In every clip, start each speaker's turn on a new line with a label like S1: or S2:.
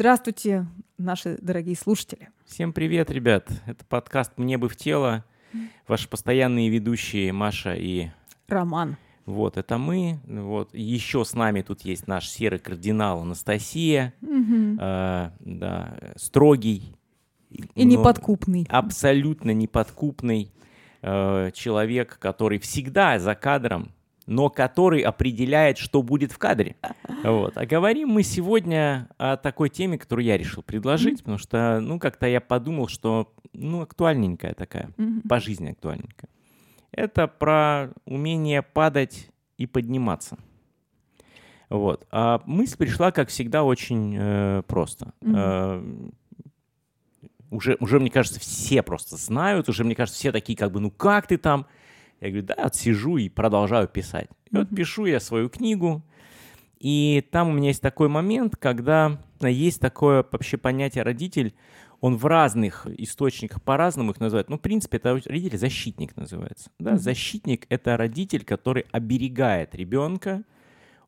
S1: Здравствуйте, наши дорогие слушатели.
S2: Всем привет, ребят. Это подкаст «Мне бы в тело». Ваши постоянные ведущие Маша и...
S1: Роман.
S2: Вот, это мы. Вот. Еще с нами тут есть наш серый кардинал Анастасия.
S1: Мгм.
S2: Э, да, строгий.
S1: И неподкупный.
S2: Абсолютно неподкупный э, человек, который всегда за кадром, но который определяет, что будет в кадре. Вот. А говорим мы сегодня о такой теме, которую я решил предложить, потому что, ну, как-то я подумал, что, ну, актуальненькая такая,
S1: Мгм.
S2: по жизни актуальненькая. Это про умение падать и подниматься. Вот. А мысль пришла, как всегда, очень э, просто.
S1: Мгм.
S2: Э, уже, уже, мне кажется, все просто знают, уже, мне кажется, все такие, как бы, ну как ты там? Я говорю, да, вот сижу и продолжаю писать. И вот пишу я свою книгу, и там у меня есть такой момент, когда э, есть такое вообще понятие родитель, он в разных источниках по-разному их называет. Ну, в принципе, это родитель-защитник называется. Да? Защитник — это родитель, который оберегает ребенка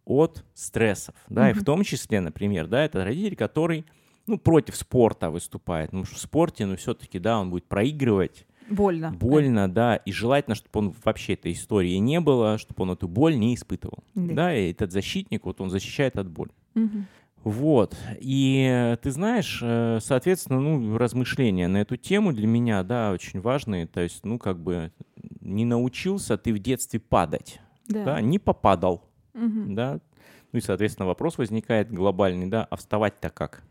S2: от стрессов. Да? И в том числе, например, да, это родитель, который ну, против спорта выступает. Потому что в спорте, ну, все-таки, да, он будет проигрывать,
S1: Больно.
S2: больно, да, и желательно, чтобы он вообще этой истории не было, чтобы он эту боль не испытывал.
S1: Да.
S2: Да, и этот защитник, вот он защищает от боли.
S1: Мгм.
S2: Вот. И э, ты знаешь, э, соответственно, ну, размышления на эту тему для меня, да, очень важные. То есть, ну, как бы не научился ты в детстве падать,
S1: Да.
S2: да, не попадал,
S1: Мгм.
S2: да. Ну и, соответственно, вопрос возникает глобальный, да, а вставать-то как?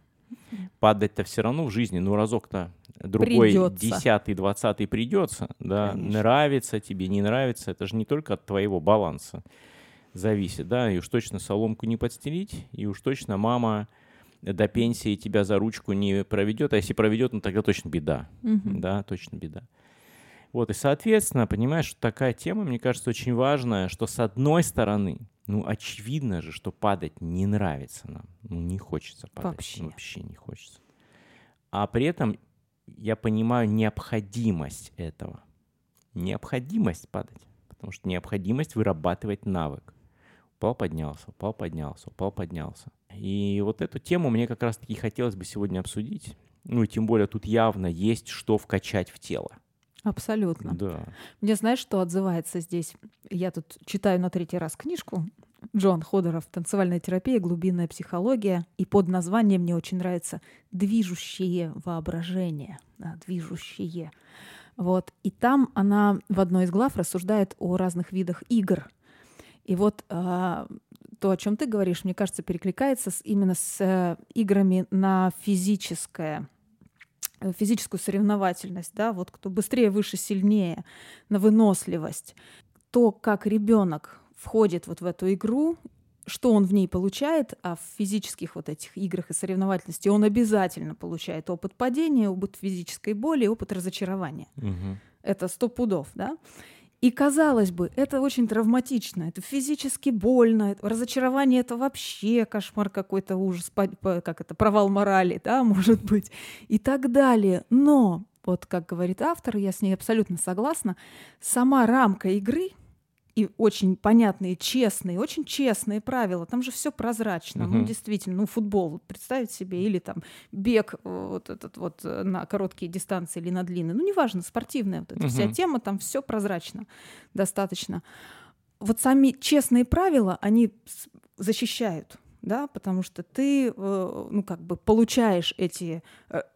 S2: Падать-то все равно в жизни, ну, разок-то другой,
S1: Придется.
S2: десятый, двадцатый придется, да.
S1: Конечно.
S2: Нравится тебе, не нравится, это же не только от твоего баланса зависит, да, и уж точно соломку не подстелить, и уж точно мама до пенсии тебя за ручку не проведет, а если проведет, ну тогда точно беда,
S1: Мгм.
S2: да, точно беда. Вот, и, соответственно, понимаешь, что такая тема, мне кажется, очень важная, что с одной стороны, ну, очевидно же, что падать не нравится нам, ну, не хочется падать,
S1: Вообще.
S2: вообще не хочется. А при этом я понимаю необходимость этого, необходимость падать, потому что необходимость вырабатывать навык. Упал, поднялся, упал, поднялся, упал, поднялся. И вот эту тему мне как раз-таки хотелось бы сегодня обсудить. Ну и тем более тут явно есть что вкачать в тело.
S1: Абсолютно.
S2: Да.
S1: Мне знаешь, что отзывается здесь? Я тут читаю на третий раз книжку Джон Ходоров «Танцевальная терапия. Глубинная психология». И под названием мне очень нравится «Движущее воображение». Да, «Движущее». Вот. И там она в одной из глав рассуждает о разных видах игр. И вот а, то, о чем ты говоришь, мне кажется, перекликается с- именно с э, играми на физическое э, физическую соревновательность, да, вот кто быстрее, выше, сильнее, на выносливость. То, как ребенок входит вот в эту игру, что он в ней получает, а в физических вот этих играх и соревновательности он обязательно получает опыт падения, опыт физической боли, опыт разочарования.
S2: Мгм.
S1: Это сто пудов, да? И казалось бы, это очень травматично, это физически больно, разочарование это вообще кошмар какой-то ужас, как это провал морали, да, может быть, и так далее. Но вот как говорит автор, я с ней абсолютно согласна, сама рамка игры и очень понятные, честные, очень честные правила. Там же все прозрачно. Ну,
S2: Мгм.
S1: действительно, ну, футбол, представить себе, или там бег э, вот этот вот э, на короткие дистанции или на длинные. Ну, неважно, спортивная вот эта вся
S2: Мгм.
S1: тема, там все прозрачно достаточно. Вот сами честные правила, они защищают, да, потому что ты, э, ну, как бы получаешь эти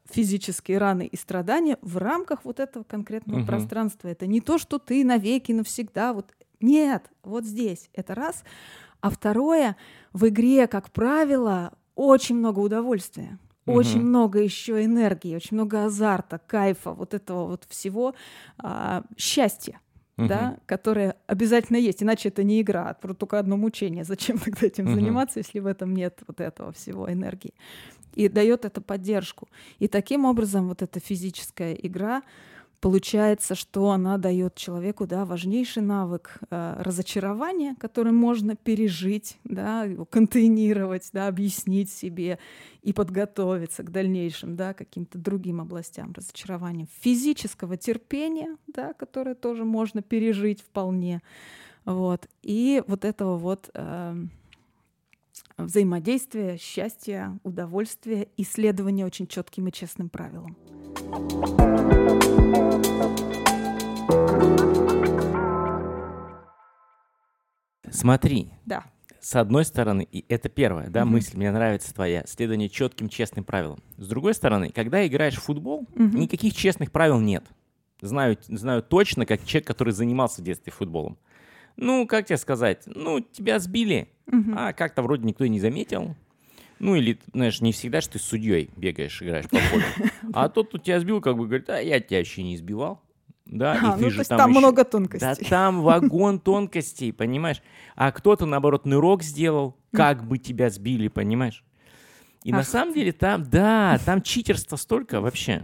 S1: физические раны и страдания в рамках вот этого конкретного
S2: Мгм.
S1: пространства. Это не то, что ты навеки, навсегда, вот нет, вот здесь, это раз. А второе, в игре, как правило, очень много удовольствия. Очень
S2: Мгм.
S1: много еще энергии, очень много азарта, кайфа, вот этого вот всего а, счастья,
S2: Мгм.
S1: да, которое обязательно есть. Иначе это не игра, а только одно мучение. Зачем тогда этим
S2: Мгм.
S1: заниматься, если в этом нет вот этого всего энергии? И дает это поддержку. И таким образом вот эта физическая игра получается, что она дает человеку да, важнейший навык э, разочарования, который можно пережить, да, его контейнировать, да, объяснить себе и подготовиться к дальнейшим да, каким-то другим областям разочарования. Физического терпения, да, которое тоже можно пережить вполне. Вот. И вот этого вот э, взаимодействия, счастья, удовольствия, исследования очень четким и честным правилам.
S2: Смотри.
S1: Да.
S2: С одной стороны, и это первая, да, угу. мысль, мне нравится твоя, следование четким, честным правилам. С другой стороны, когда играешь в футбол, угу. никаких честных правил нет. Знаю, знаю точно, как человек, который занимался в детстве футболом. Ну, как тебе сказать, ну, тебя сбили, угу. а как-то вроде никто и не заметил. Ну, или, знаешь, не всегда, что ты с судьей бегаешь, играешь по полю. А тот, у тебя сбил, как бы говорит, а я тебя вообще не избивал. Да,
S1: а, и ну, ты же там, там еще... много тонкостей.
S2: Да, там вагон тонкостей, понимаешь? А кто-то, наоборот, нырок сделал, как бы тебя сбили, понимаешь? И Ах. на самом деле там, да, там читерства столько вообще.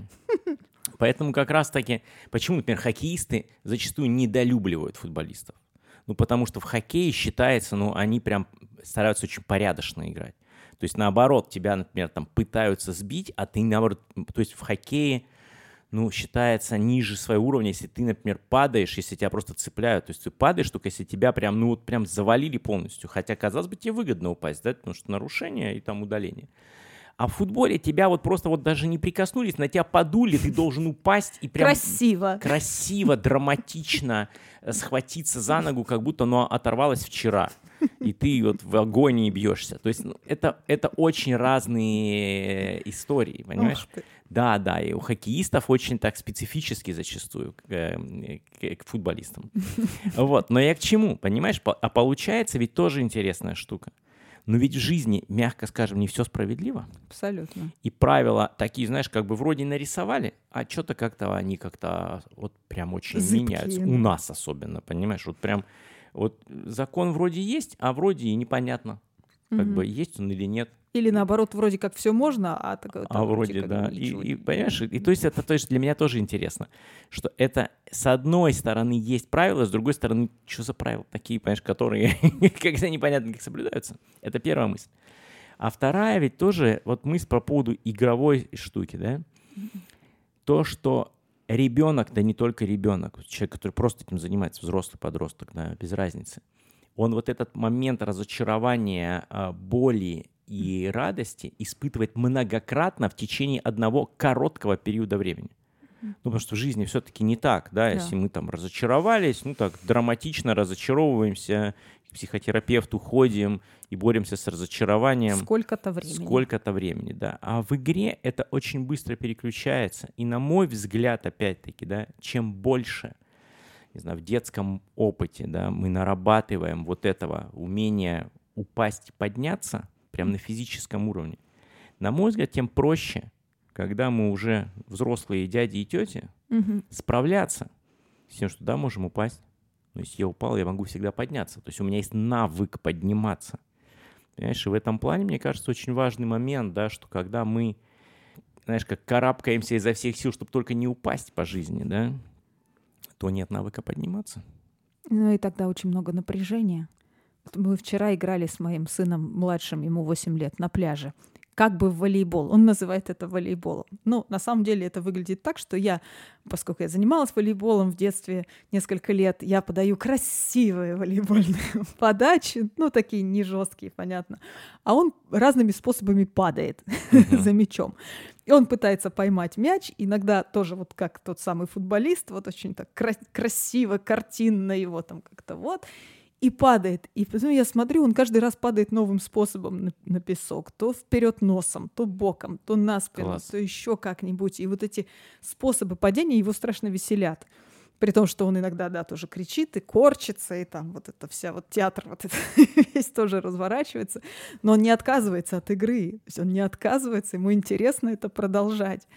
S2: Поэтому как раз-таки, почему, например, хоккеисты зачастую недолюбливают футболистов? Ну, потому что в хоккее считается, ну, они прям стараются очень порядочно играть. То есть, наоборот, тебя, например, там пытаются сбить, а ты, наоборот, то есть в хоккее ну, считается ниже своего уровня, если ты, например, падаешь, если тебя просто цепляют. То есть ты падаешь, только если тебя прям, ну, вот прям завалили полностью. Хотя, казалось бы, тебе выгодно упасть, да, потому что нарушение и там удаление. А в футболе тебя вот просто вот даже не прикоснулись, на тебя подули, ты должен упасть и прям...
S1: Красиво.
S2: Красиво, драматично схватиться за ногу, как будто оно оторвалось вчера. И ты вот в агонии бьешься. То есть ну, это, это очень разные истории, понимаешь? Да, да, и у хоккеистов очень так специфически зачастую к, э, к, к футболистам. Вот, но я к чему, понимаешь? А получается ведь тоже интересная штука. Но ведь в жизни, мягко скажем, не все справедливо.
S1: Абсолютно.
S2: И правила такие, знаешь, как бы вроде нарисовали, а что-то как-то они как-то вот прям очень Зыбкие. меняются. У нас особенно, понимаешь? Вот прям вот закон вроде есть, а вроде и непонятно, как угу. бы есть он или нет.
S1: Или наоборот, вроде как все можно, а так,
S2: А вроде, да. И, и, понимаешь, и, то есть это то есть для меня тоже интересно, что это с одной стороны есть правила, с другой стороны, что за правила такие, понимаешь, которые когда непонятно как соблюдаются. Это первая мысль. А вторая ведь тоже, вот мысль по поводу игровой штуки, да, то, что ребенок, да не только ребенок, человек, который просто этим занимается, взрослый подросток, да, без разницы, он вот этот момент разочарования, а, боли и радости испытывает многократно в течение одного короткого периода времени. Ну, потому что в жизни все-таки не так, да, да, если мы там разочаровались, ну так драматично разочаровываемся, к психотерапевту ходим и боремся с разочарованием.
S1: Сколько-то времени.
S2: Сколько-то времени, да. А в игре это очень быстро переключается. И на мой взгляд, опять-таки, да, чем больше, не знаю, в детском опыте, да, мы нарабатываем вот этого умения упасть и подняться, прям на физическом уровне. На мой взгляд, тем проще, когда мы уже взрослые дяди и тети, угу. справляться с тем, что да, можем упасть. Но если я упал, я могу всегда подняться. То есть у меня есть навык подниматься. Понимаешь, и в этом плане, мне кажется, очень важный момент, да, что когда мы, знаешь, как карабкаемся изо всех сил, чтобы только не упасть по жизни, да, то нет навыка подниматься.
S1: Ну и тогда очень много напряжения. Мы вчера играли с моим сыном младшим, ему 8 лет, на пляже. Как бы в волейбол. Он называет это волейболом. Ну, на самом деле это выглядит так, что я, поскольку я занималась волейболом в детстве несколько лет, я подаю красивые волейбольные подачи, ну, такие не жесткие, понятно. А он разными способами падает за мячом. И он пытается поймать мяч, иногда тоже вот как тот самый футболист, вот очень так красиво, картинно его там как-то вот и падает. И потом я смотрю, он каждый раз падает новым способом на, на песок. То вперед носом, то боком, то на спину, Класс. то еще как-нибудь. И вот эти способы падения его страшно веселят. При том, что он иногда, да, тоже кричит и корчится, и там вот это вся вот театр вот это весь тоже разворачивается. Но он не отказывается от игры. То есть он не отказывается, ему интересно это продолжать.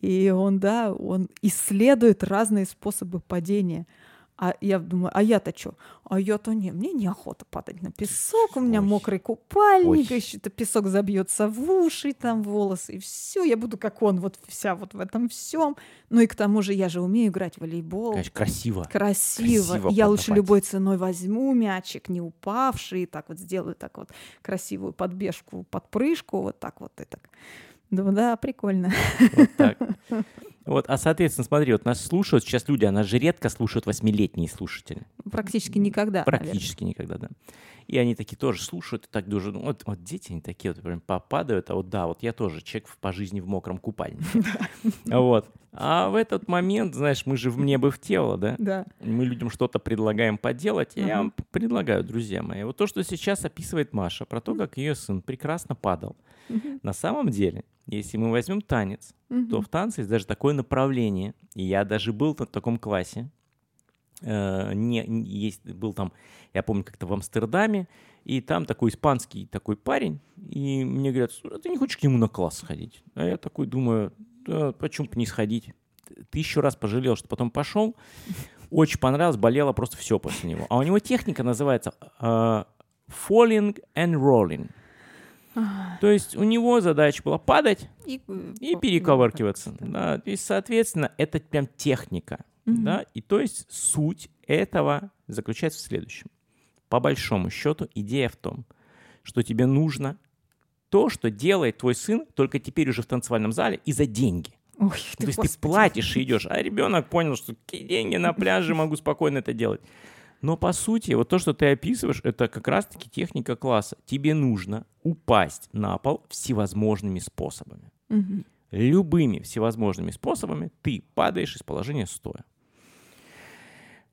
S1: И он, да, он исследует разные способы падения – а я думаю, а я-то что? А я-то не, мне неохота падать на песок, у меня Ой. мокрый купальник, еще это песок забьется в уши, там волосы, и все, я буду как он, вот вся вот в этом всем. Ну и к тому же я же умею играть в волейбол.
S2: Конечно, красиво.
S1: Красиво. красиво я лучше любой ценой возьму мячик, не упавший, и так вот сделаю так вот красивую подбежку, подпрыжку, вот так вот и так. Думаю, да, прикольно.
S2: Вот так. Вот, а, соответственно, смотри, вот нас слушают сейчас люди, а нас же редко слушают восьмилетние слушатели.
S1: Практически никогда.
S2: Практически никогда, да. И они такие тоже слушают, и так даже, ну, вот, вот дети они такие вот прям попадают, а вот да, вот я тоже человек по жизни в мокром купальнике. Вот. А в этот момент, знаешь, мы же в небо в тело, да?
S1: Да.
S2: Мы людям что-то предлагаем поделать, и я вам предлагаю, друзья мои. Вот то, что сейчас описывает Маша, про то, как ее сын прекрасно падал. На самом деле, если мы возьмем танец, то в танце есть даже такое направление. И я даже был в таком классе. Э, не, есть, был там, я помню, как-то в Амстердаме, и там такой испанский такой парень, и мне говорят, «Слушай, а ты не хочешь к нему на класс сходить? А я такой думаю, да, почему бы не сходить? Тысячу раз пожалел, что потом пошел. Очень понравилось, болело просто все после него. А у него техника называется э, falling and rolling. То есть у него задача была падать,
S1: И, э,
S2: и перековыркиваться.
S1: да.
S2: То есть, соответственно, это прям техника.
S1: Мгм.
S2: Да? И то есть суть этого заключается в следующем. По большому счету идея в том, что тебе нужно то, что делает твой сын, только теперь уже в танцевальном зале и за деньги.
S1: Ой,
S2: То есть ты
S1: господи.
S2: платишь и идешь, а ребенок понял, что какие деньги на пляже, могу спокойно это делать. Но по сути, вот то, что ты описываешь, это как раз-таки техника класса. Тебе нужно упасть на пол всевозможными способами
S1: Мгм.
S2: любыми всевозможными способами ты падаешь из положения стоя.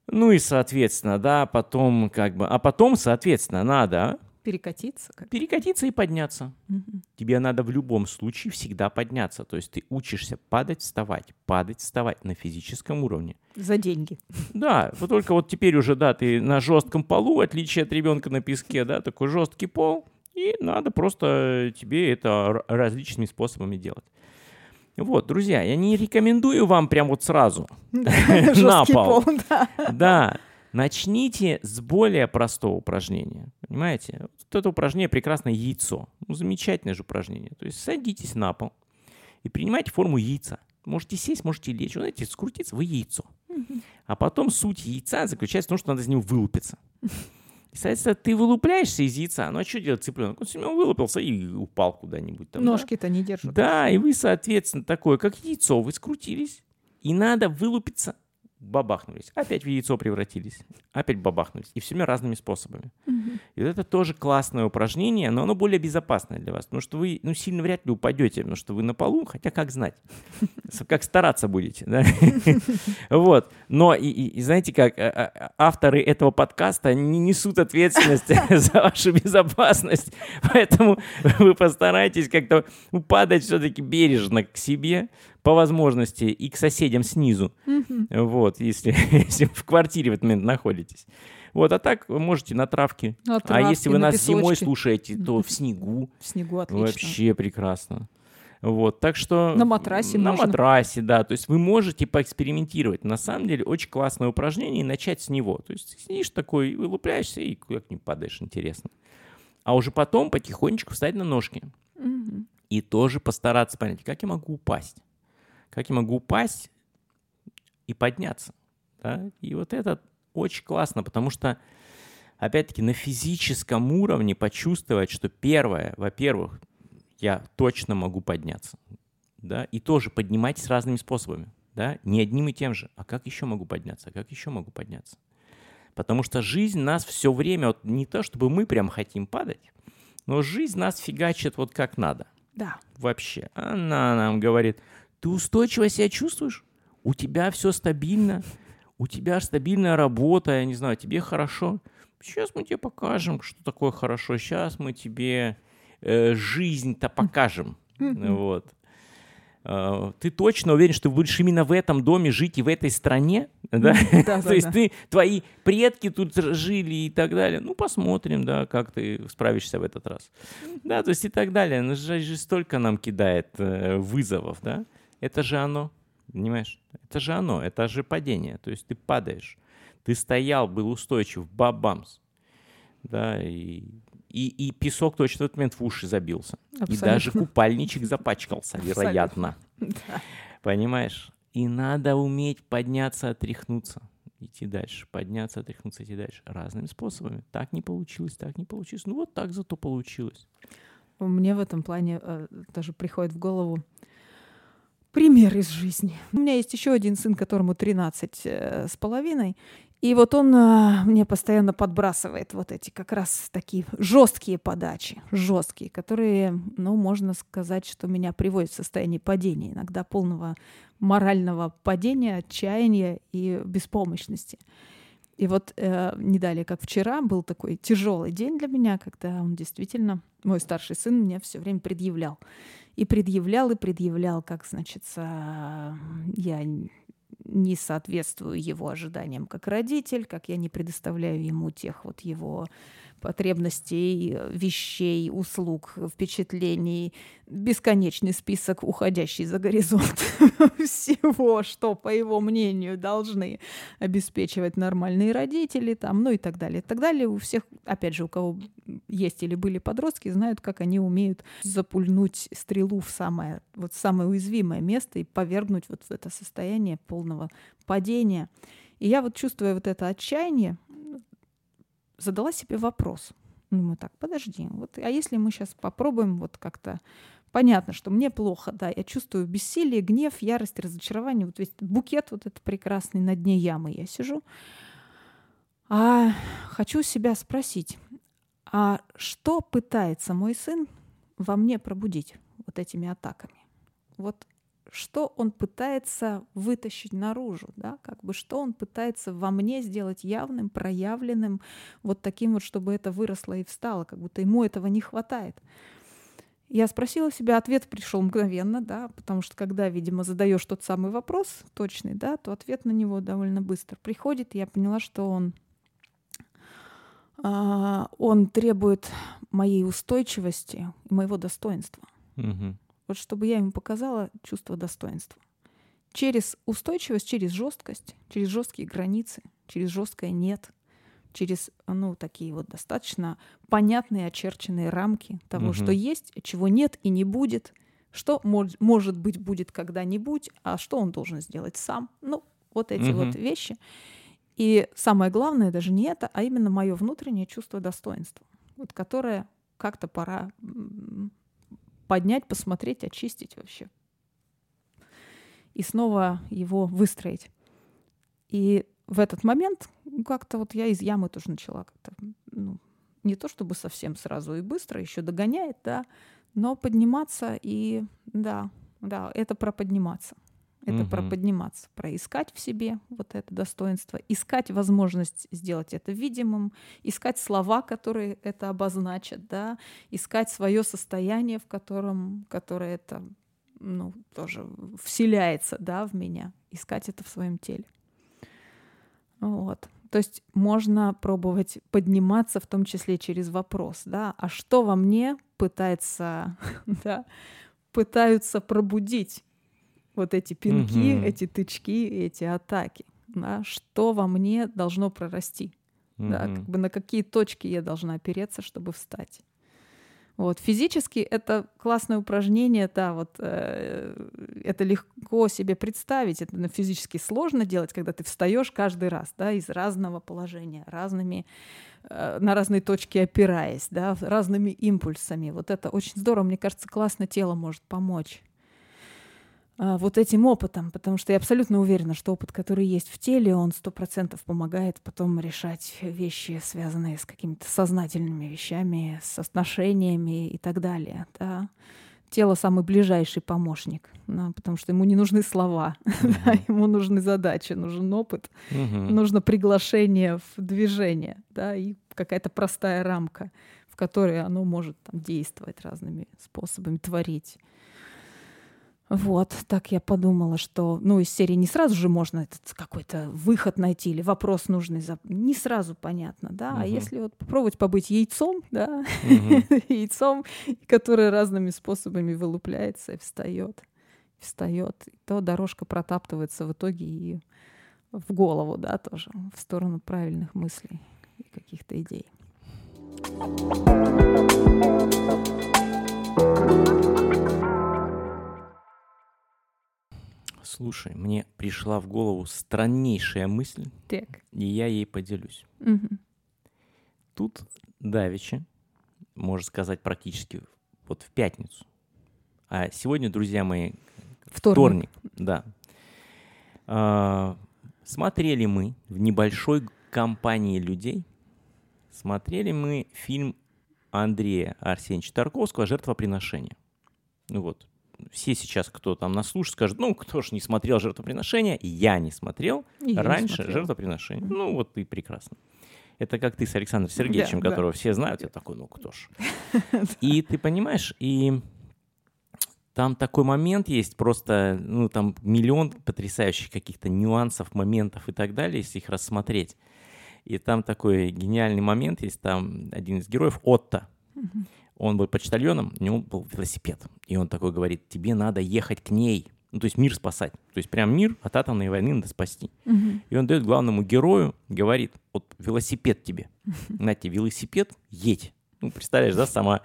S2: Ну и, соответственно, да, потом как бы... А потом, соответственно, надо
S1: Перекатиться. Как...
S2: перекатиться и подняться.
S1: Мгм.
S2: Тебе надо в любом случае всегда подняться. То есть ты учишься падать, вставать, падать, вставать на физическом уровне.
S1: За деньги.
S2: Да, вот только вот теперь уже, да, ты на жестком полу, в отличие от ребенка на песке, да, такой жесткий пол, и надо просто тебе это различными способами делать. Вот, друзья, я не рекомендую вам прям вот сразу. На пол,
S1: да.
S2: Да, начните с более простого упражнения. Понимаете? Вот это упражнение прекрасное яйцо. Ну, замечательное же упражнение. То есть садитесь на пол и принимайте форму яйца. Можете сесть, можете лечь. Вы знаете, скрутиться, вы яйцо. А потом суть яйца заключается в том, что надо из него вылупиться. И, соответственно, ты вылупляешься из яйца. Ну а что делать цыпленок? Он всё равно вылупился и упал куда-нибудь там. да?
S1: Ножки-то не держат.
S2: Да, и вы, соответственно, такое, как яйцо, вы скрутились, и надо вылупиться, бабахнулись. Опять в яйцо превратились, опять бабахнулись. И всеми разными способами.
S1: Мгм.
S2: И вот это тоже классное упражнение, но оно более безопасное для вас, потому что вы ну, сильно вряд ли упадете, потому что вы на полу, хотя как знать, как стараться будете. да? Вот. Но и, и- и знаете как, а- а- авторы этого подкаста не несут ответственность за вашу безопасность, поэтому вы постарайтесь как-то упадать все-таки бережно к себе по возможности и к соседям снизу.
S1: Мгм.
S2: Вот, если, если в квартире в этот момент находитесь. Вот, а так вы можете на травке.
S1: На
S2: а
S1: травке,
S2: если вы
S1: на
S2: нас зимой
S1: песочке.
S2: слушаете, то в снегу.
S1: В снегу отлично.
S2: Вообще прекрасно. Вот, так что...
S1: На матрасе
S2: На
S1: можно.
S2: матрасе, да. То есть вы можете поэкспериментировать. На самом деле очень классное упражнение и начать с него. То есть сидишь такой, вылупляешься и как-нибудь падаешь, интересно. А уже потом потихонечку встать на ножки.
S1: Мгм.
S2: И тоже постараться понять, как я могу упасть. Как я могу упасть и подняться. да? И вот это очень классно, потому что, опять-таки, на физическом уровне почувствовать, что первое, во-первых, я точно могу подняться. Да? И тоже поднимайтесь разными способами. Да? Не одним и тем же. А как еще могу подняться? А как еще могу подняться? Потому что жизнь нас все время, вот не то чтобы мы прям хотим падать, но жизнь нас фигачит вот как надо
S1: Да.
S2: вообще. Она нам говорит, ты устойчиво себя чувствуешь? У тебя все стабильно? У тебя стабильная работа, я не знаю, тебе хорошо? Сейчас мы тебе покажем, что такое хорошо. Сейчас мы тебе э, жизнь-то покажем. Вот. Э, Ты точно уверен, что ты будешь именно в этом доме жить и в этой стране? Да?
S1: Да,
S2: То есть ты, твои предки тут жили и так далее. Ну, посмотрим, да, как ты справишься в этот раз. Да, то есть и так далее. Ну, же столько нам кидает э, вызовов, да. Это же оно, понимаешь? Это же оно, это же падение. То есть ты падаешь. Ты стоял, был устойчив, бабамс. Да, и, и, и песок точно в этот момент в уши забился. И
S1: Абсолютно.
S2: даже купальничек запачкался, вероятно.
S1: Да.
S2: Понимаешь? И надо уметь подняться, отряхнуться. Идти дальше. Подняться, отряхнуться, идти дальше. Разными способами. Так не получилось, так не получилось. Ну вот так зато получилось.
S1: Мне в этом плане э, тоже приходит в голову пример из жизни. У меня есть еще один сын, которому 13 э, с половиной. И вот он а, мне постоянно подбрасывает вот эти как раз такие жесткие подачи, жесткие, которые, ну, можно сказать, что меня приводят в состояние падения, иногда полного морального падения, отчаяния и беспомощности. И вот э, не далее, как вчера, был такой тяжелый день для меня, когда он действительно, мой старший сын, мне все время предъявлял. И предъявлял, и предъявлял, как, значит, я не соответствую его ожиданиям как родитель, как я не предоставляю ему тех вот его потребностей, вещей, услуг, впечатлений, бесконечный список, уходящий за горизонт всего, что, по его мнению, должны обеспечивать нормальные родители, там, ну и так далее, и так далее. У всех, опять же, у кого есть или были подростки, знают, как они умеют запульнуть стрелу в самое, вот самое уязвимое место и повергнуть вот в это состояние полного падения. И я вот чувствуя вот это отчаяние, задала себе вопрос. Думаю, так, подожди, вот, а если мы сейчас попробуем вот как-то понятно, что мне плохо, да, я чувствую бессилие, гнев, ярость, разочарование, вот весь букет вот этот прекрасный на дне ямы я сижу. А хочу себя спросить, а что пытается мой сын во мне пробудить вот этими атаками? Вот что он пытается вытащить наружу, да, как бы что он пытается во мне сделать явным, проявленным, вот таким вот, чтобы это выросло и встало, как будто ему этого не хватает. Я спросила себя, ответ пришел мгновенно, да, потому что когда, видимо, задаешь тот самый вопрос точный, да, то ответ на него довольно быстро приходит. Я поняла, что он, а, он требует моей устойчивости и моего достоинства.
S2: Угу.
S1: Вот чтобы я ему показала чувство достоинства. Через устойчивость, через жесткость, через жесткие границы, через жесткое нет, через ну, такие вот достаточно понятные очерченные рамки того, угу. что есть, чего нет и не будет, что мож, может быть будет когда-нибудь, а что он должен сделать сам. Ну, вот эти угу. вот вещи. И самое главное даже не это, а именно мое внутреннее чувство достоинства, вот которое как-то пора поднять, посмотреть, очистить вообще. И снова его выстроить. И в этот момент как-то вот я из ямы тоже начала как-то, ну, не то чтобы совсем сразу и быстро, еще догоняет, да, но подниматься и, да, да, это про подниматься. Это угу. про подниматься, про искать в себе вот это достоинство, искать возможность сделать это видимым, искать слова, которые это обозначат, да, искать свое состояние, в котором, которое это ну, тоже вселяется да, в меня, искать это в своем теле. Вот. То есть можно пробовать подниматься, в том числе через вопрос, да, а что во мне пытается, да, пытаются пробудить вот эти пинки, угу. эти тычки, эти атаки. Да, что во мне должно прорасти? Угу. Да, как бы на какие точки я должна опереться, чтобы встать? Вот. Физически это классное упражнение, да, вот э, это легко себе представить, это на физически сложно делать, когда ты встаешь каждый раз, да, из разного положения, разными, э, на разные точки опираясь, да, разными импульсами. Вот это очень здорово, мне кажется, классно тело может помочь. А, вот этим опытом, потому что я абсолютно уверена, что опыт, который есть в теле, он сто процентов помогает потом решать вещи, связанные с какими-то сознательными вещами, с отношениями и так далее. Да. Тело самый ближайший помощник, да, потому что ему не нужны слова, uh-huh. ему нужны задачи, нужен опыт, uh-huh. нужно приглашение в движение, да, и какая-то простая рамка, в которой оно может там, действовать разными способами, творить. Вот, так я подумала, что, ну, из серии не сразу же можно этот какой-то выход найти или вопрос нужный, за... не сразу понятно, да, угу. а если вот попробовать побыть яйцом, да, угу. яйцом, которое разными способами вылупляется и встает, встает, то дорожка протаптывается в итоге и в голову, да, тоже, в сторону правильных мыслей и каких-то идей.
S2: Слушай, мне пришла в голову страннейшая мысль,
S1: так.
S2: и я ей поделюсь.
S1: Угу.
S2: Тут Давичи, можно сказать, практически вот в пятницу. А сегодня, друзья мои,
S1: Вторник.
S2: да. А, смотрели мы в небольшой компании людей, смотрели мы фильм Андрея Арсеньевича Тарковского «Жертвоприношение». Ну вот, все сейчас, кто там нас слушает, скажут, ну, кто ж не смотрел «Жертвоприношение», я не смотрел
S1: я не
S2: раньше
S1: смотрела.
S2: «Жертвоприношение». Ну, вот ты прекрасно. Это как ты с Александром Сергеевичем,
S1: Да, да.
S2: которого все знают. Я такой, ну, кто ж. И ты понимаешь, и там такой момент есть, просто, ну, там миллион потрясающих каких-то нюансов, моментов и так далее, если их рассмотреть. И там такой гениальный момент есть, там один из героев, Отто, он был почтальоном, у него был велосипед. И он такой говорит, тебе надо ехать к ней. Ну, то есть мир спасать. То есть прям мир от атомной войны надо спасти.
S1: Мгм.
S2: И он дает главному герою, говорит, вот велосипед тебе. На тебе велосипед, едь. Ну, представляешь, да, сама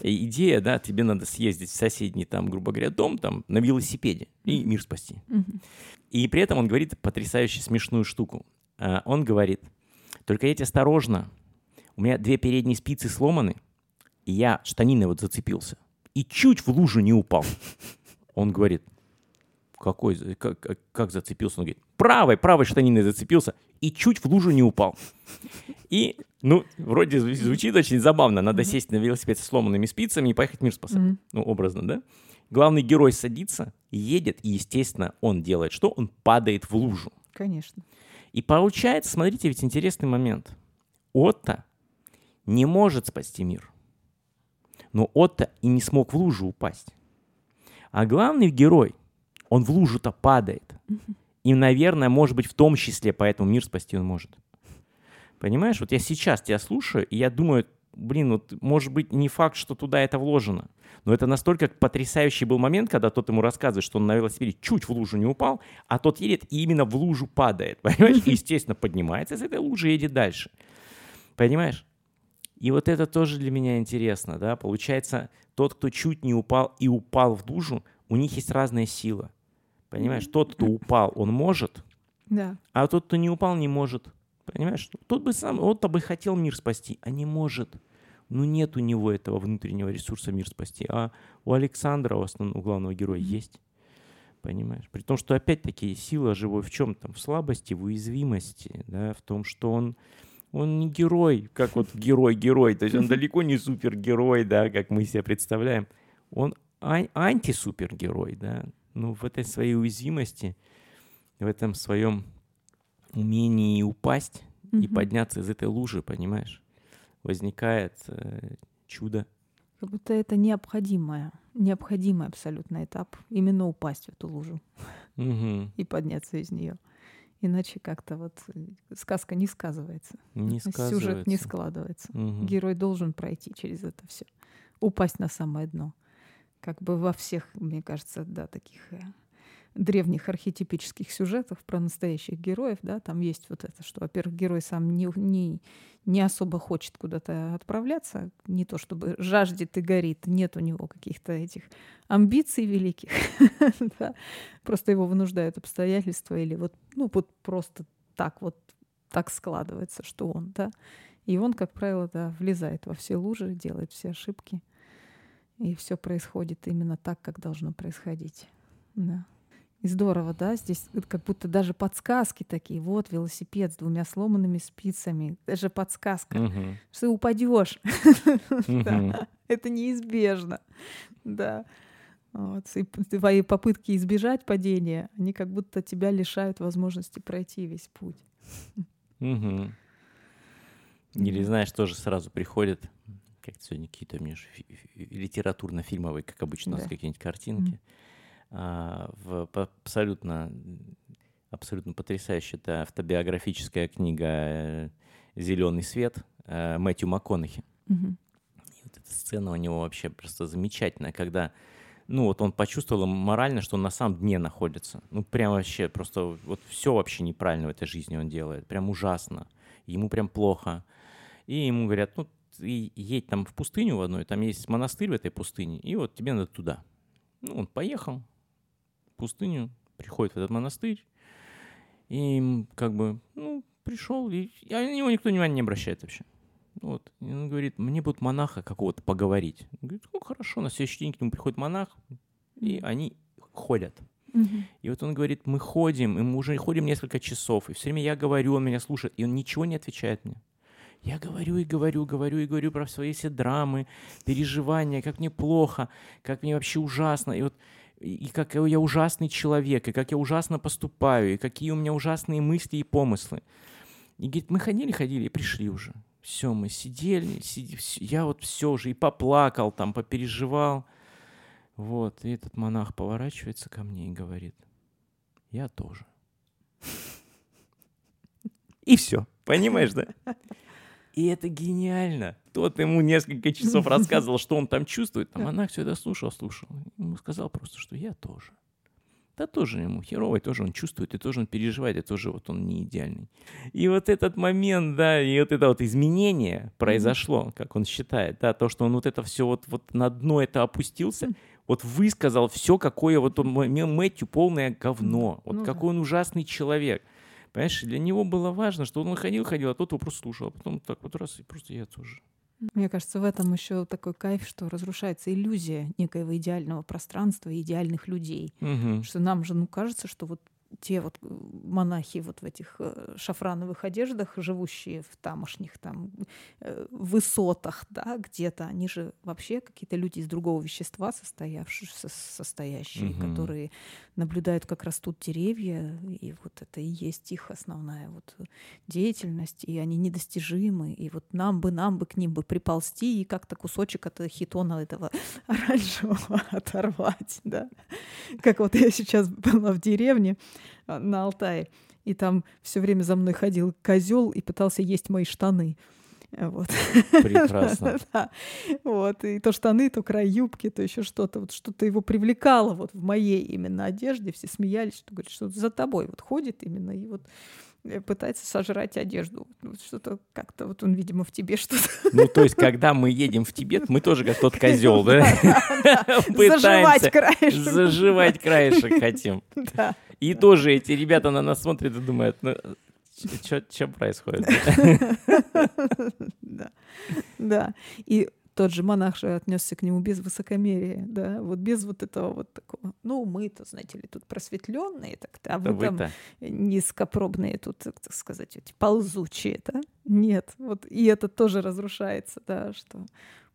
S2: идея, да, тебе надо съездить в соседний там, грубо говоря, дом там на велосипеде и мир спасти.
S1: Мгм.
S2: И при этом он говорит потрясающе смешную штуку. А, Он говорит, только едь осторожно, у меня две передние спицы сломаны, и я штаниной вот зацепился, и чуть в лужу не упал. Он говорит, какой, как, как- как зацепился? Он говорит, правой, правой штаниной зацепился, и чуть в лужу не упал. И, ну, вроде зв- звучит очень забавно. Надо сесть на велосипед с сломанными спицами и поехать мир спасать.
S1: Мгм.
S2: Ну, образно, да? Главный герой садится, едет, и, естественно, он делает что? Он падает в лужу.
S1: Конечно.
S2: И получается, смотрите, ведь интересный момент. Отто не может спасти мир. Но Отто и не смог в лужу упасть. А главный герой, он в лужу-то падает. И, наверное, может быть, в том числе поэтому мир спасти он может. Понимаешь, вот я сейчас тебя слушаю, и я думаю, блин, вот может быть не факт, что туда это вложено. Но это настолько потрясающий был момент, когда тот ему рассказывает, что он на велосипеде чуть в лужу не упал, а тот едет и именно в лужу падает. Понимаешь? И, естественно, поднимается с этой лужи и едет дальше. Понимаешь? И вот это тоже для меня интересно, да? Получается, тот, кто чуть не упал и упал в лужу, у них есть разная сила. Понимаешь? Тот, кто упал, он может,
S1: Да.
S2: а тот, кто не упал, не может. Понимаешь? Тот бы сам, он-то бы хотел мир спасти, а не может. Ну, нет у него этого внутреннего ресурса мир спасти. А у Александра, у, основного, у главного героя, есть. Понимаешь? При том, что, опять-таки, сила живой в чем там? В слабости, в уязвимости, да, в том, что он, он не герой, как вот герой-герой. То есть он далеко не супергерой, да, как мы себе представляем. Он ан- антисупергерой, да. Ну, в этой своей уязвимости, в этом своем умении упасть и подняться из этой лужи, понимаешь? Возникает э, чудо.
S1: Как будто это необходимое, необходимый абсолютно этап именно упасть в эту лужу и подняться из нее. Иначе как-то вот э, сказка не сказывается.
S2: Не
S1: Сюжет не
S2: сказывается.
S1: складывается.
S2: Мгм.
S1: Герой должен пройти через это все, упасть на самое дно. Как бы во всех, мне кажется, да, таких э, древних архетипических сюжетах про настоящих героев, да, там есть вот это, что, во-первых, герой сам не, не, не особо хочет куда-то отправляться, не то чтобы жаждет и горит, нет у него каких-то этих амбиций великих, просто его вынуждают обстоятельства или вот, ну, вот просто так вот так складывается, что он, да, и он, как правило, да, влезает во все лужи, делает все ошибки. И все происходит именно так, как должно происходить. Да. И здорово, да, здесь как будто даже подсказки такие. Вот велосипед с двумя сломанными спицами. Даже подсказка,
S2: Мгм.
S1: что ты упадешь. Это неизбежно. Да. Вот. И твои попытки избежать падения, они как будто тебя лишают возможности пройти весь путь.
S2: Или, знаешь, тоже сразу приходят, как сегодня какие-то у меня же фи- фи- литературно-фильмовые, как обычно, у нас
S1: Да.
S2: какие-нибудь картинки. В по- абсолютно, абсолютно потрясающая это автобиографическая книга «Зеленый свет» э, Мэтью МакКонахи.
S1: Мгм.
S2: И вот эта сцена у него вообще просто замечательная, когда, ну вот он почувствовал морально, что он на самом дне находится. Ну прям вообще просто вот все вообще неправильно в этой жизни он делает, прям ужасно. Ему прям плохо. И ему говорят, ну ты едь там в пустыню в одной, там есть монастырь в этой пустыне, и вот тебе надо туда. Ну он поехал в пустыню, приходит в этот монастырь, и как бы, ну, пришел, и, и на него никто внимания не обращает вообще. Вот. И он говорит, мне будут монаха какого-то поговорить. Он говорит, ну хорошо, на следующий день к нему приходит монах, и они ходят. И вот он говорит, мы ходим, и мы уже ходим несколько часов, и все время я говорю, он меня слушает, и он ничего не отвечает мне. Я говорю и говорю, говорю и говорю про свои все драмы, переживания, как мне плохо, как мне вообще ужасно. И вот и как я ужасный человек, и как я ужасно поступаю, и какие у меня ужасные мысли и помыслы. И говорит, мы ходили, ходили и пришли уже. Все, мы сидели, сидели, я вот все уже и поплакал там, попереживал. Вот, и этот монах поворачивается ко мне и говорит, я тоже. И все, понимаешь, да? И это гениально. Тот ему несколько часов рассказывал, что он там чувствует. А монах все это слушал, слушал. Ему сказал просто, что я тоже. Да тоже ему херовый, тоже он чувствует, и тоже он переживает, и тоже вот он не идеальный. И вот этот момент, да, и вот это вот изменение произошло, как он считает, да, то, что он вот это все вот, вот на дно это опустился, вот высказал все, какое вот он, Мэтью полное говно, вот ну, какой он ужасный человек. Понимаешь, для него было важно, что он ходил, ходил, а тот его просто слушал, а потом так вот раз, и просто я тоже.
S1: Мне кажется, в этом еще такой кайф, что разрушается иллюзия некоего идеального пространства и идеальных людей.
S2: Угу.
S1: Что нам же ну, кажется, что вот те вот э, монахи вот в этих э, шафрановых одеждах, живущие в тамошних там э, высотах, да, где-то, они же вообще какие-то люди из другого вещества состоявшиеся, состоящие, угу. которые наблюдают, как растут деревья, и вот это и есть их основная вот деятельность, и они недостижимы, и вот нам бы, нам бы к ним бы приползти и как-то кусочек от хитона этого оранжевого оторвать, да. Как вот я сейчас была в деревне, на Алтае. И там все время за мной ходил козел и пытался есть мои штаны. Вот.
S2: Прекрасно.
S1: да. Вот. И то штаны, то край юбки, то еще что-то. Вот что-то его привлекало вот в моей именно одежде. Все смеялись, что говорит, что за тобой вот ходит именно. И вот Э, пытается сожрать одежду. Вот что-то как-то вот он, видимо, в тебе что-то.
S2: Ну, то есть, когда мы едем в Тибет, мы тоже как тот козел, да?
S1: Заживать краешек.
S2: Заживать краешек хотим. И тоже эти ребята на нас смотрят и думают, ну, что происходит?
S1: Да. Да. И тот же монах же отнесся к нему без высокомерия, да, вот без вот этого вот такого. Ну, мы-то, знаете ли, тут просветленные, так-то, а вы там низкопробные тут, так сказать, эти ползучие, да? Нет, вот и это тоже разрушается, да, что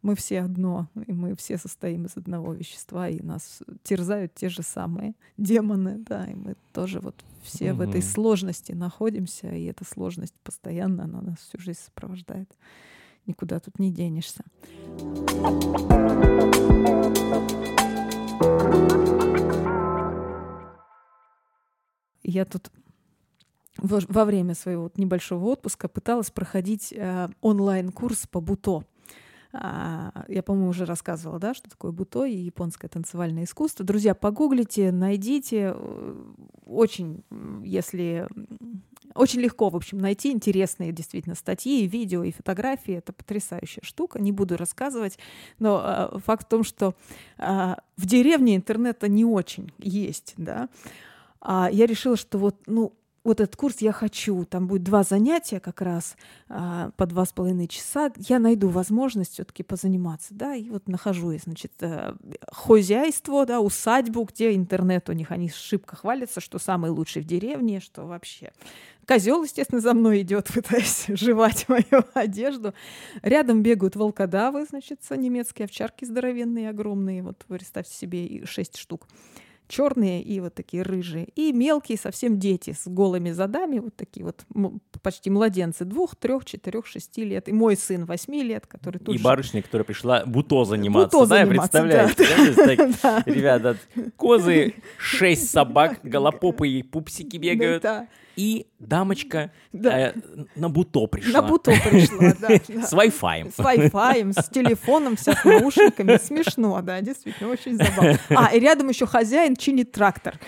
S1: мы все одно, и мы все состоим из одного вещества, и нас терзают те же самые демоны, да, и мы тоже вот все угу. в этой сложности находимся, и эта сложность постоянно, она нас всю жизнь сопровождает никуда тут не денешься. Я тут во время своего небольшого отпуска пыталась проходить э, онлайн-курс по буто. А, я, по-моему, уже рассказывала, да, что такое буто и японское танцевальное искусство. Друзья, погуглите, найдите. Э, очень, если очень легко, в общем, найти интересные действительно статьи, видео и фотографии. Это потрясающая штука. Не буду рассказывать. Но э, факт в том, что э, в деревне интернета не очень есть, да. А я решила, что вот, ну, вот этот курс я хочу, там будет два занятия как раз а, по два с половиной часа, я найду возможность все-таки позаниматься, да, и вот нахожу я, значит, а, хозяйство, да, усадьбу, где интернет у них, они шибко хвалятся, что самый лучший в деревне, что вообще. Козел, естественно, за мной идет, пытаясь жевать мою одежду. Рядом бегают волкодавы, значит, немецкие овчарки здоровенные, огромные, вот представьте себе, шесть штук черные и вот такие рыжие, и мелкие совсем дети с голыми задами, вот такие вот почти младенцы двух, трех, четырех, шести лет, и мой сын восьми лет, который тут
S2: И же... барышня, которая пришла буто заниматься, буто да, заниматься, представляете? Ребята, козы, шесть собак, голопопые пупсики бегают. И дамочка да. э, на буто пришла.
S1: На буто пришла, да.
S2: С Wi-Fi.
S1: С Wi-Fi, с телефоном, вся с наушниками. Смешно, да, действительно, очень забавно. А, и рядом еще хозяин чинит трактор.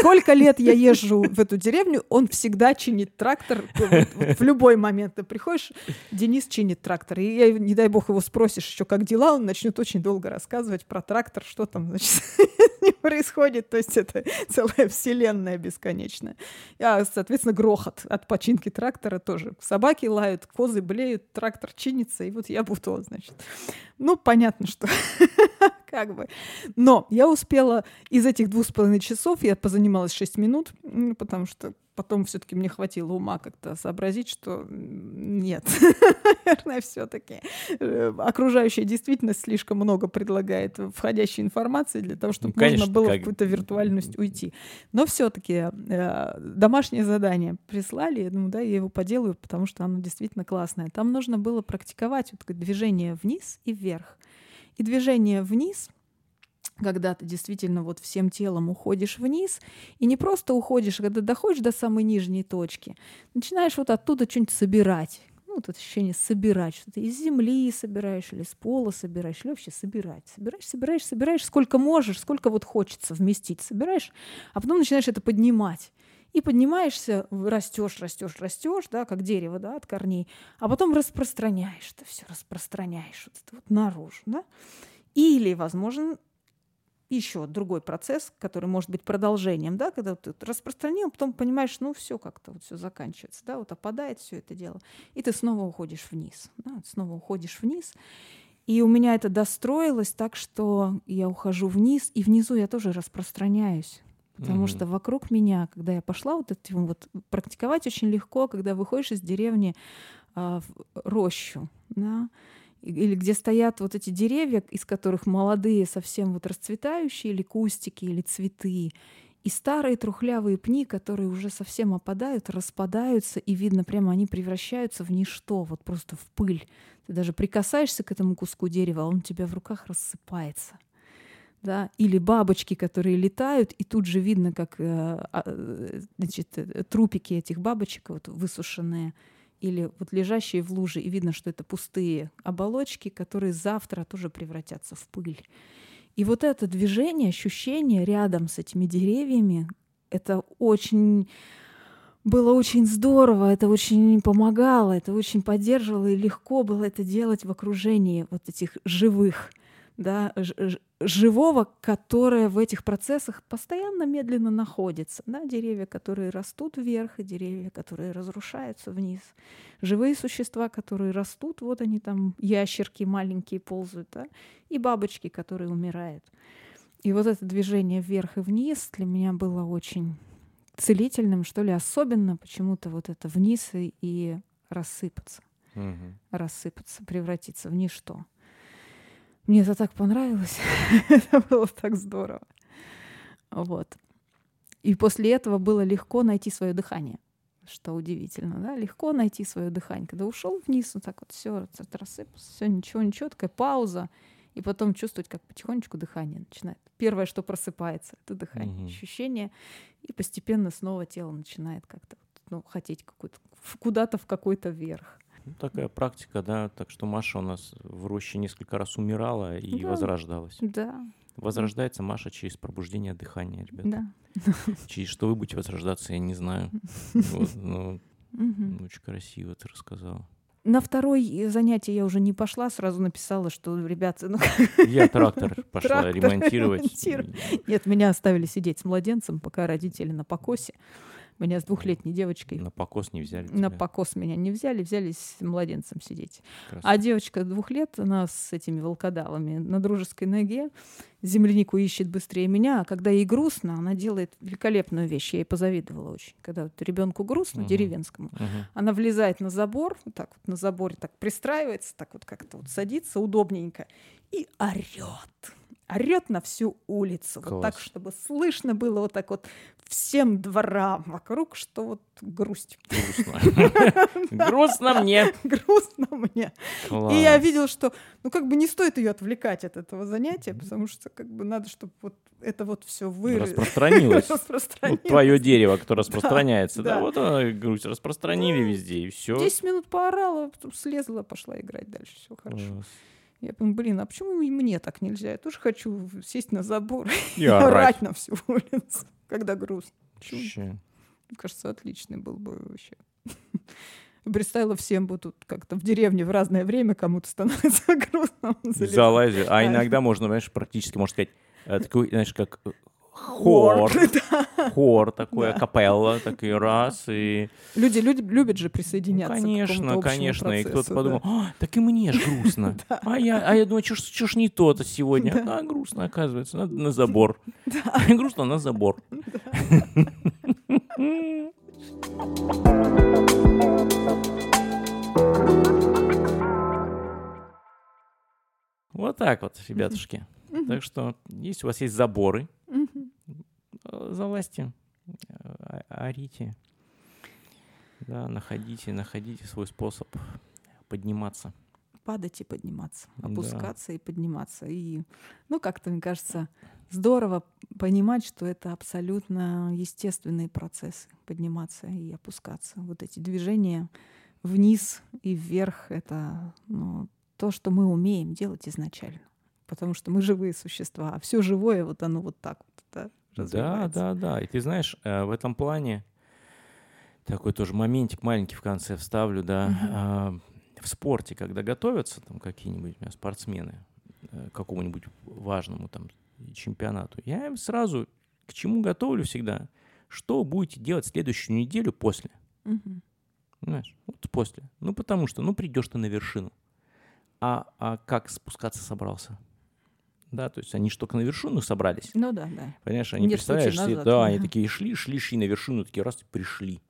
S1: Сколько лет я езжу в эту деревню, он всегда чинит трактор. В любой момент ты приходишь, Денис чинит трактор. И, не дай бог, его спросишь еще, как дела, он начнет очень долго рассказывать про трактор, что там, значит, не происходит. То есть это целая вселенная бесконечная. Я, соответственно, грохот от починки трактора тоже. Собаки лают, козы блеют, трактор чинится, и вот я буто, значит. Ну, понятно, что как бы. Но я успела из этих двух с половиной часов, я позанималась 6 минут, потому что потом все-таки мне хватило ума как-то сообразить, что нет, наверное, все-таки э, окружающая действительность слишком много предлагает входящей информации для того, чтобы ну, конечно, можно было как... в какую-то виртуальность уйти. Но все-таки э, домашнее задание прислали, думаю, да, я его поделаю, потому что оно действительно классное. Там нужно было практиковать вот движение вниз и вверх. И движение вниз — когда ты действительно вот всем телом уходишь вниз, и не просто уходишь, когда доходишь до самой нижней точки, начинаешь вот оттуда что-нибудь собирать. Ну, вот ощущение собирать, что ты из земли собираешь, или с пола собираешь, или вообще собирать. Собираешь, собираешь, собираешь, сколько можешь, сколько вот хочется вместить, собираешь, а потом начинаешь это поднимать. И поднимаешься, растешь, растешь, растешь, да, как дерево, да, от корней, а потом распространяешь это все, распространяешь вот это вот наружу, да. Или, возможно, еще другой процесс, который может быть продолжением, да, когда ты распространил, потом понимаешь, ну все как-то вот все заканчивается, да, вот опадает все это дело, и ты снова уходишь вниз, да, снова уходишь вниз, и у меня это достроилось так, что я ухожу вниз, и внизу я тоже распространяюсь. Потому mm-hmm. что вокруг меня, когда я пошла вот этим вот практиковать очень легко, когда выходишь из деревни э, в рощу, да, или где стоят вот эти деревья, из которых молодые совсем вот расцветающие, или кустики, или цветы, и старые трухлявые пни, которые уже совсем опадают, распадаются, и видно, прямо они превращаются в ничто, вот просто в пыль. Ты даже прикасаешься к этому куску дерева, а он у тебя в руках рассыпается. Да? Или бабочки, которые летают, и тут же видно, как э, а, значит, э, трупики этих бабочек вот, высушенные — или вот лежащие в луже, и видно, что это пустые оболочки, которые завтра тоже превратятся в пыль. И вот это движение, ощущение рядом с этими деревьями, это очень было очень здорово, это очень помогало, это очень поддерживало, и легко было это делать в окружении вот этих живых да, живого, которое в этих процессах постоянно медленно находится. Да, деревья, которые растут вверх, и деревья, которые разрушаются вниз. Живые существа, которые растут, вот они там, ящерки маленькие ползают, да, и бабочки, которые умирают. И вот это движение вверх и вниз для меня было очень целительным, что ли, особенно почему-то вот это вниз и, и рассыпаться. Угу. Рассыпаться, превратиться в ничто. Мне это так понравилось. это было так здорово. Вот. И после этого было легко найти свое дыхание. Что удивительно, да? Легко найти свое дыхание. Когда ушел вниз, вот так вот все рассыпалось, все, ничего, ничего, такая пауза. И потом чувствовать, как потихонечку дыхание начинает. Первое, что просыпается, это дыхание, mm-hmm. ощущение. И постепенно снова тело начинает как-то ну, хотеть какую-то, куда-то в какой-то верх.
S2: Ну, такая практика, да. Так что Маша у нас в роще несколько раз умирала и да. возрождалась.
S1: Да.
S2: Возрождается Маша через пробуждение дыхания, ребята.
S1: Да.
S2: Через что вы будете возрождаться, я не знаю. Вот, но ну, очень красиво ты рассказала.
S1: На второй занятие я уже не пошла, сразу написала, что, ребята, ну...
S2: Я трактор пошла трактор ремонтировать.
S1: Нет, меня оставили сидеть с младенцем, пока родители на покосе. Меня с двухлетней девочкой.
S2: На покос не взяли?
S1: На покос меня не взяли, взяли с младенцем сидеть. Красиво. А девочка двух лет, она с этими волкодавами на дружеской ноге, землянику ищет быстрее меня, а когда ей грустно, она делает великолепную вещь. Я ей позавидовала очень. Когда вот ребенку грустно, uh-huh. деревенскому, uh-huh. она влезает на забор, вот так вот на заборе так пристраивается, так вот как-то вот садится удобненько и орет орет на всю улицу. Класс. Вот так, чтобы слышно было вот так вот всем дворам вокруг, что вот грусть.
S2: Грустно. Мне.
S1: Грустно мне. И я видел, что ну как бы не стоит ее отвлекать от этого занятия, потому что как бы надо, чтобы вот это вот все вы...
S2: распространилось. распространилось. Вот твое дерево, кто распространяется. Да, да. вот она грусть распространили везде, и все.
S1: Десять минут поорала, потом слезла, пошла играть дальше, все хорошо. Я думаю, блин, а почему и мне так нельзя? Я тоже хочу сесть на забор и, орать на всю улицу, когда грустно. Мне кажется, отличный был бы вообще. Представила всем будут как-то в деревне в разное время кому-то становится грустно.
S2: Залазит. А иногда можно, знаешь, практически, можно сказать, э, такой, знаешь, как э, хор,
S1: да.
S2: хор такой,
S1: Да.
S2: капелла, такой раз, и
S1: Люди, люди любят же
S2: ну,
S1: присоединяться к
S2: конечно, конечно, и кто-то подумал. «А, так и мне ж грустно, а я, а я думаю, чё ж, не то-то сегодня,
S1: Да.
S2: а грустно оказывается, надо на забор, грустно на забор. Вот так вот, ребятушки. Так что, если у вас есть заборы, залазьте, о- орите. Да, находите, находите свой способ подниматься.
S1: Падать и подниматься,
S2: Да.
S1: опускаться и подниматься. И, ну, как-то, мне кажется, здорово понимать, что это абсолютно естественные процессы подниматься и опускаться. Вот эти движения вниз и вверх — это ну, то, что мы умеем делать изначально. Потому что мы живые существа, а все живое, вот оно вот так вот да,
S2: Да,
S1: развивается.
S2: да, да. И ты знаешь, э, в этом плане такой тоже моментик маленький в конце вставлю, да. а, В спорте, когда готовятся там какие-нибудь у меня спортсмены э, к какому-нибудь важному там чемпионату, я им сразу к чему готовлю всегда, что будете делать следующую неделю после.
S1: Мгм.
S2: Понимаешь? Вот после. Ну, потому что, ну, придешь ты на вершину. А, а как спускаться собрался? Да, то есть они же только на вершину собрались.
S1: Ну да, да.
S2: Понимаешь, они
S1: Нет
S2: представляешь, себе,
S1: назад,
S2: да, они такие шли, шли, шли на вершину, такие раз и пришли.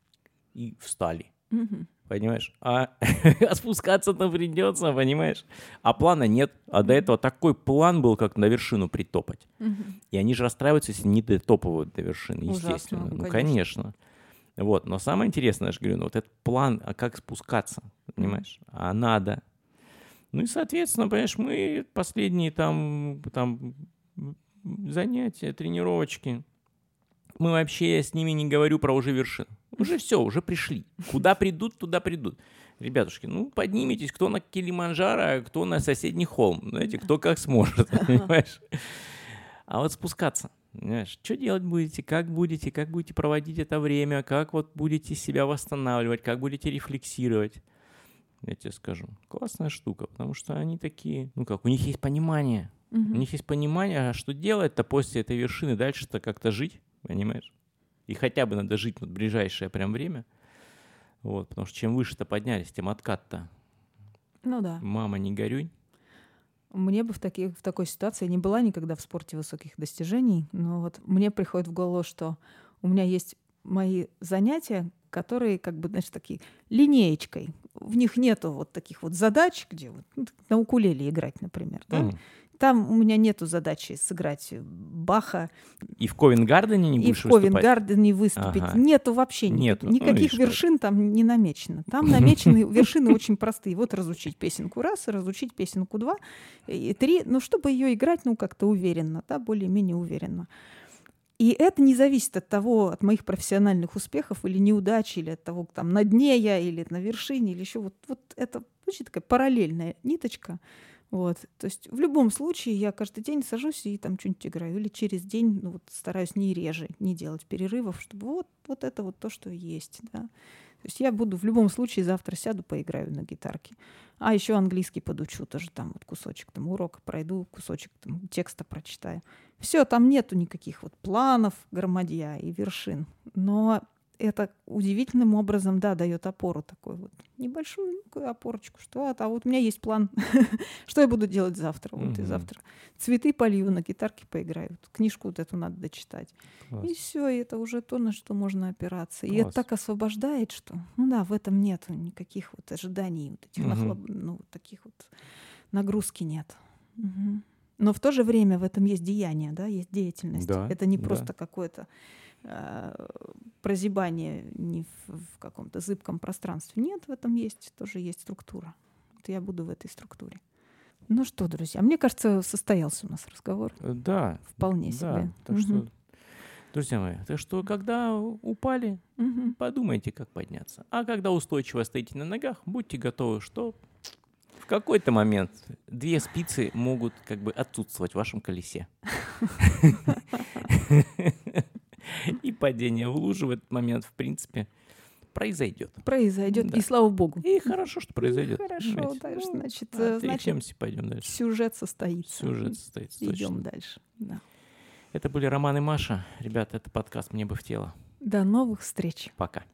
S2: И встали.
S1: Мгм.
S2: Понимаешь? А, а спускаться-то придется, понимаешь? А плана нет. А до этого такой план был, как на вершину притопать.
S1: Мгм.
S2: И они же расстраиваются, если не дотопывают до вершины,
S1: Ужасно,
S2: естественно.
S1: ну,
S2: Ну,
S1: конечно.
S2: конечно. Вот. Но самое интересное, я же говорю, ну, вот этот план, а как спускаться, понимаешь? А надо. Ну и, соответственно, понимаешь, мы последние там, там занятия, тренировочки, мы вообще, я с ними не говорю про уже вершину. Уже все, уже пришли. Куда придут, туда придут. Ребятушки, ну поднимитесь, кто на Килиманджаро, а кто на соседний холм. Знаете, кто как сможет, понимаешь? А вот спускаться, понимаешь, что делать будете, как будете, как будете проводить это время, как вот будете себя восстанавливать, как будете рефлексировать. Я тебе скажу, классная штука, потому что они такие, ну как, у них есть понимание, у
S1: Мгм.
S2: них есть понимание, а что делать-то после этой вершины, дальше-то как-то жить, понимаешь? И хотя бы надо жить вот ближайшее прям время, вот, потому что чем выше-то поднялись, тем откат-то,
S1: Ну да.
S2: мама, не горюй.
S1: Мне бы в, таких, в такой ситуации я не была никогда в спорте высоких достижений, но вот мне приходит в голову, что у меня есть мои занятия, которые как бы, знаешь, такие линеечкой. В них нету вот таких вот задач, где вот, ну, на укулеле играть, например. Да?
S2: Мгм.
S1: Там у меня нету задачи сыграть Баха
S2: И в Ковенгардене не
S1: и
S2: будешь
S1: в
S2: выступать?
S1: Ковенгардене выступить.
S2: Ага.
S1: Нету вообще
S2: Нету. Ну,
S1: никаких
S2: как.
S1: вершин там не намечено. Там намечены вершины очень простые. Вот разучить песенку раз, разучить песенку два, и три. Ну, чтобы ее играть, ну, как-то уверенно, да, более-менее уверенно. И это не зависит от того, от моих профессиональных успехов или неудач, или от того, там на дне я, или на вершине, или еще вот, вот это очень такая параллельная ниточка. Вот. То есть в любом случае я каждый день сажусь и там что-нибудь играю. Или через день ну, вот, стараюсь не реже, не делать перерывов, чтобы вот, вот это вот то, что есть. Да. То есть я буду в любом случае завтра сяду, поиграю на гитарке. А еще английский подучу, тоже там вот кусочек там урока пройду, кусочек там текста прочитаю. Все, там нету никаких вот планов, громадья и вершин. Но это удивительным образом, да, дает опору такой вот небольшую опорочку, что а, а вот у меня есть план, что я буду делать завтра. Вот и завтра цветы полью, на гитарке поиграю, книжку вот эту надо дочитать. И все, и это уже то, на что можно опираться. И это так освобождает, что, ну да, в этом нет никаких вот ожиданий, вот этих ну, таких вот нагрузки нет. Но в то же время в этом есть деяние, да, есть деятельность.
S2: Да,
S1: это не
S2: да.
S1: просто какое-то э, прозябание не в, в каком-то зыбком пространстве. Нет, в этом есть, тоже есть структура. Вот я буду в этой структуре. Ну что, друзья, мне кажется, состоялся у нас разговор.
S2: Э, Да,
S1: Вполне
S2: да.
S1: себе.
S2: Так
S1: Мгм.
S2: что, друзья мои, так что, когда упали,
S1: Мгм.
S2: подумайте, как подняться. А когда устойчиво стоите на ногах, будьте готовы, что какой-то момент две спицы могут как бы отсутствовать в вашем колесе. И падение в лужу в этот момент, в принципе, произойдет.
S1: Произойдет,
S2: Да.
S1: и слава богу.
S2: И хорошо, что произойдет.
S1: Хорошо,
S2: понимаете.
S1: да,
S2: Ну,
S1: значит, э, значит,
S2: пойдем дальше.
S1: сюжет состоится.
S2: Сюжет состоится,
S1: Идем дальше. Да.
S2: Это были Роман и Маша. Ребята, это подкаст «Мне бы в тело».
S1: До новых встреч.
S2: Пока.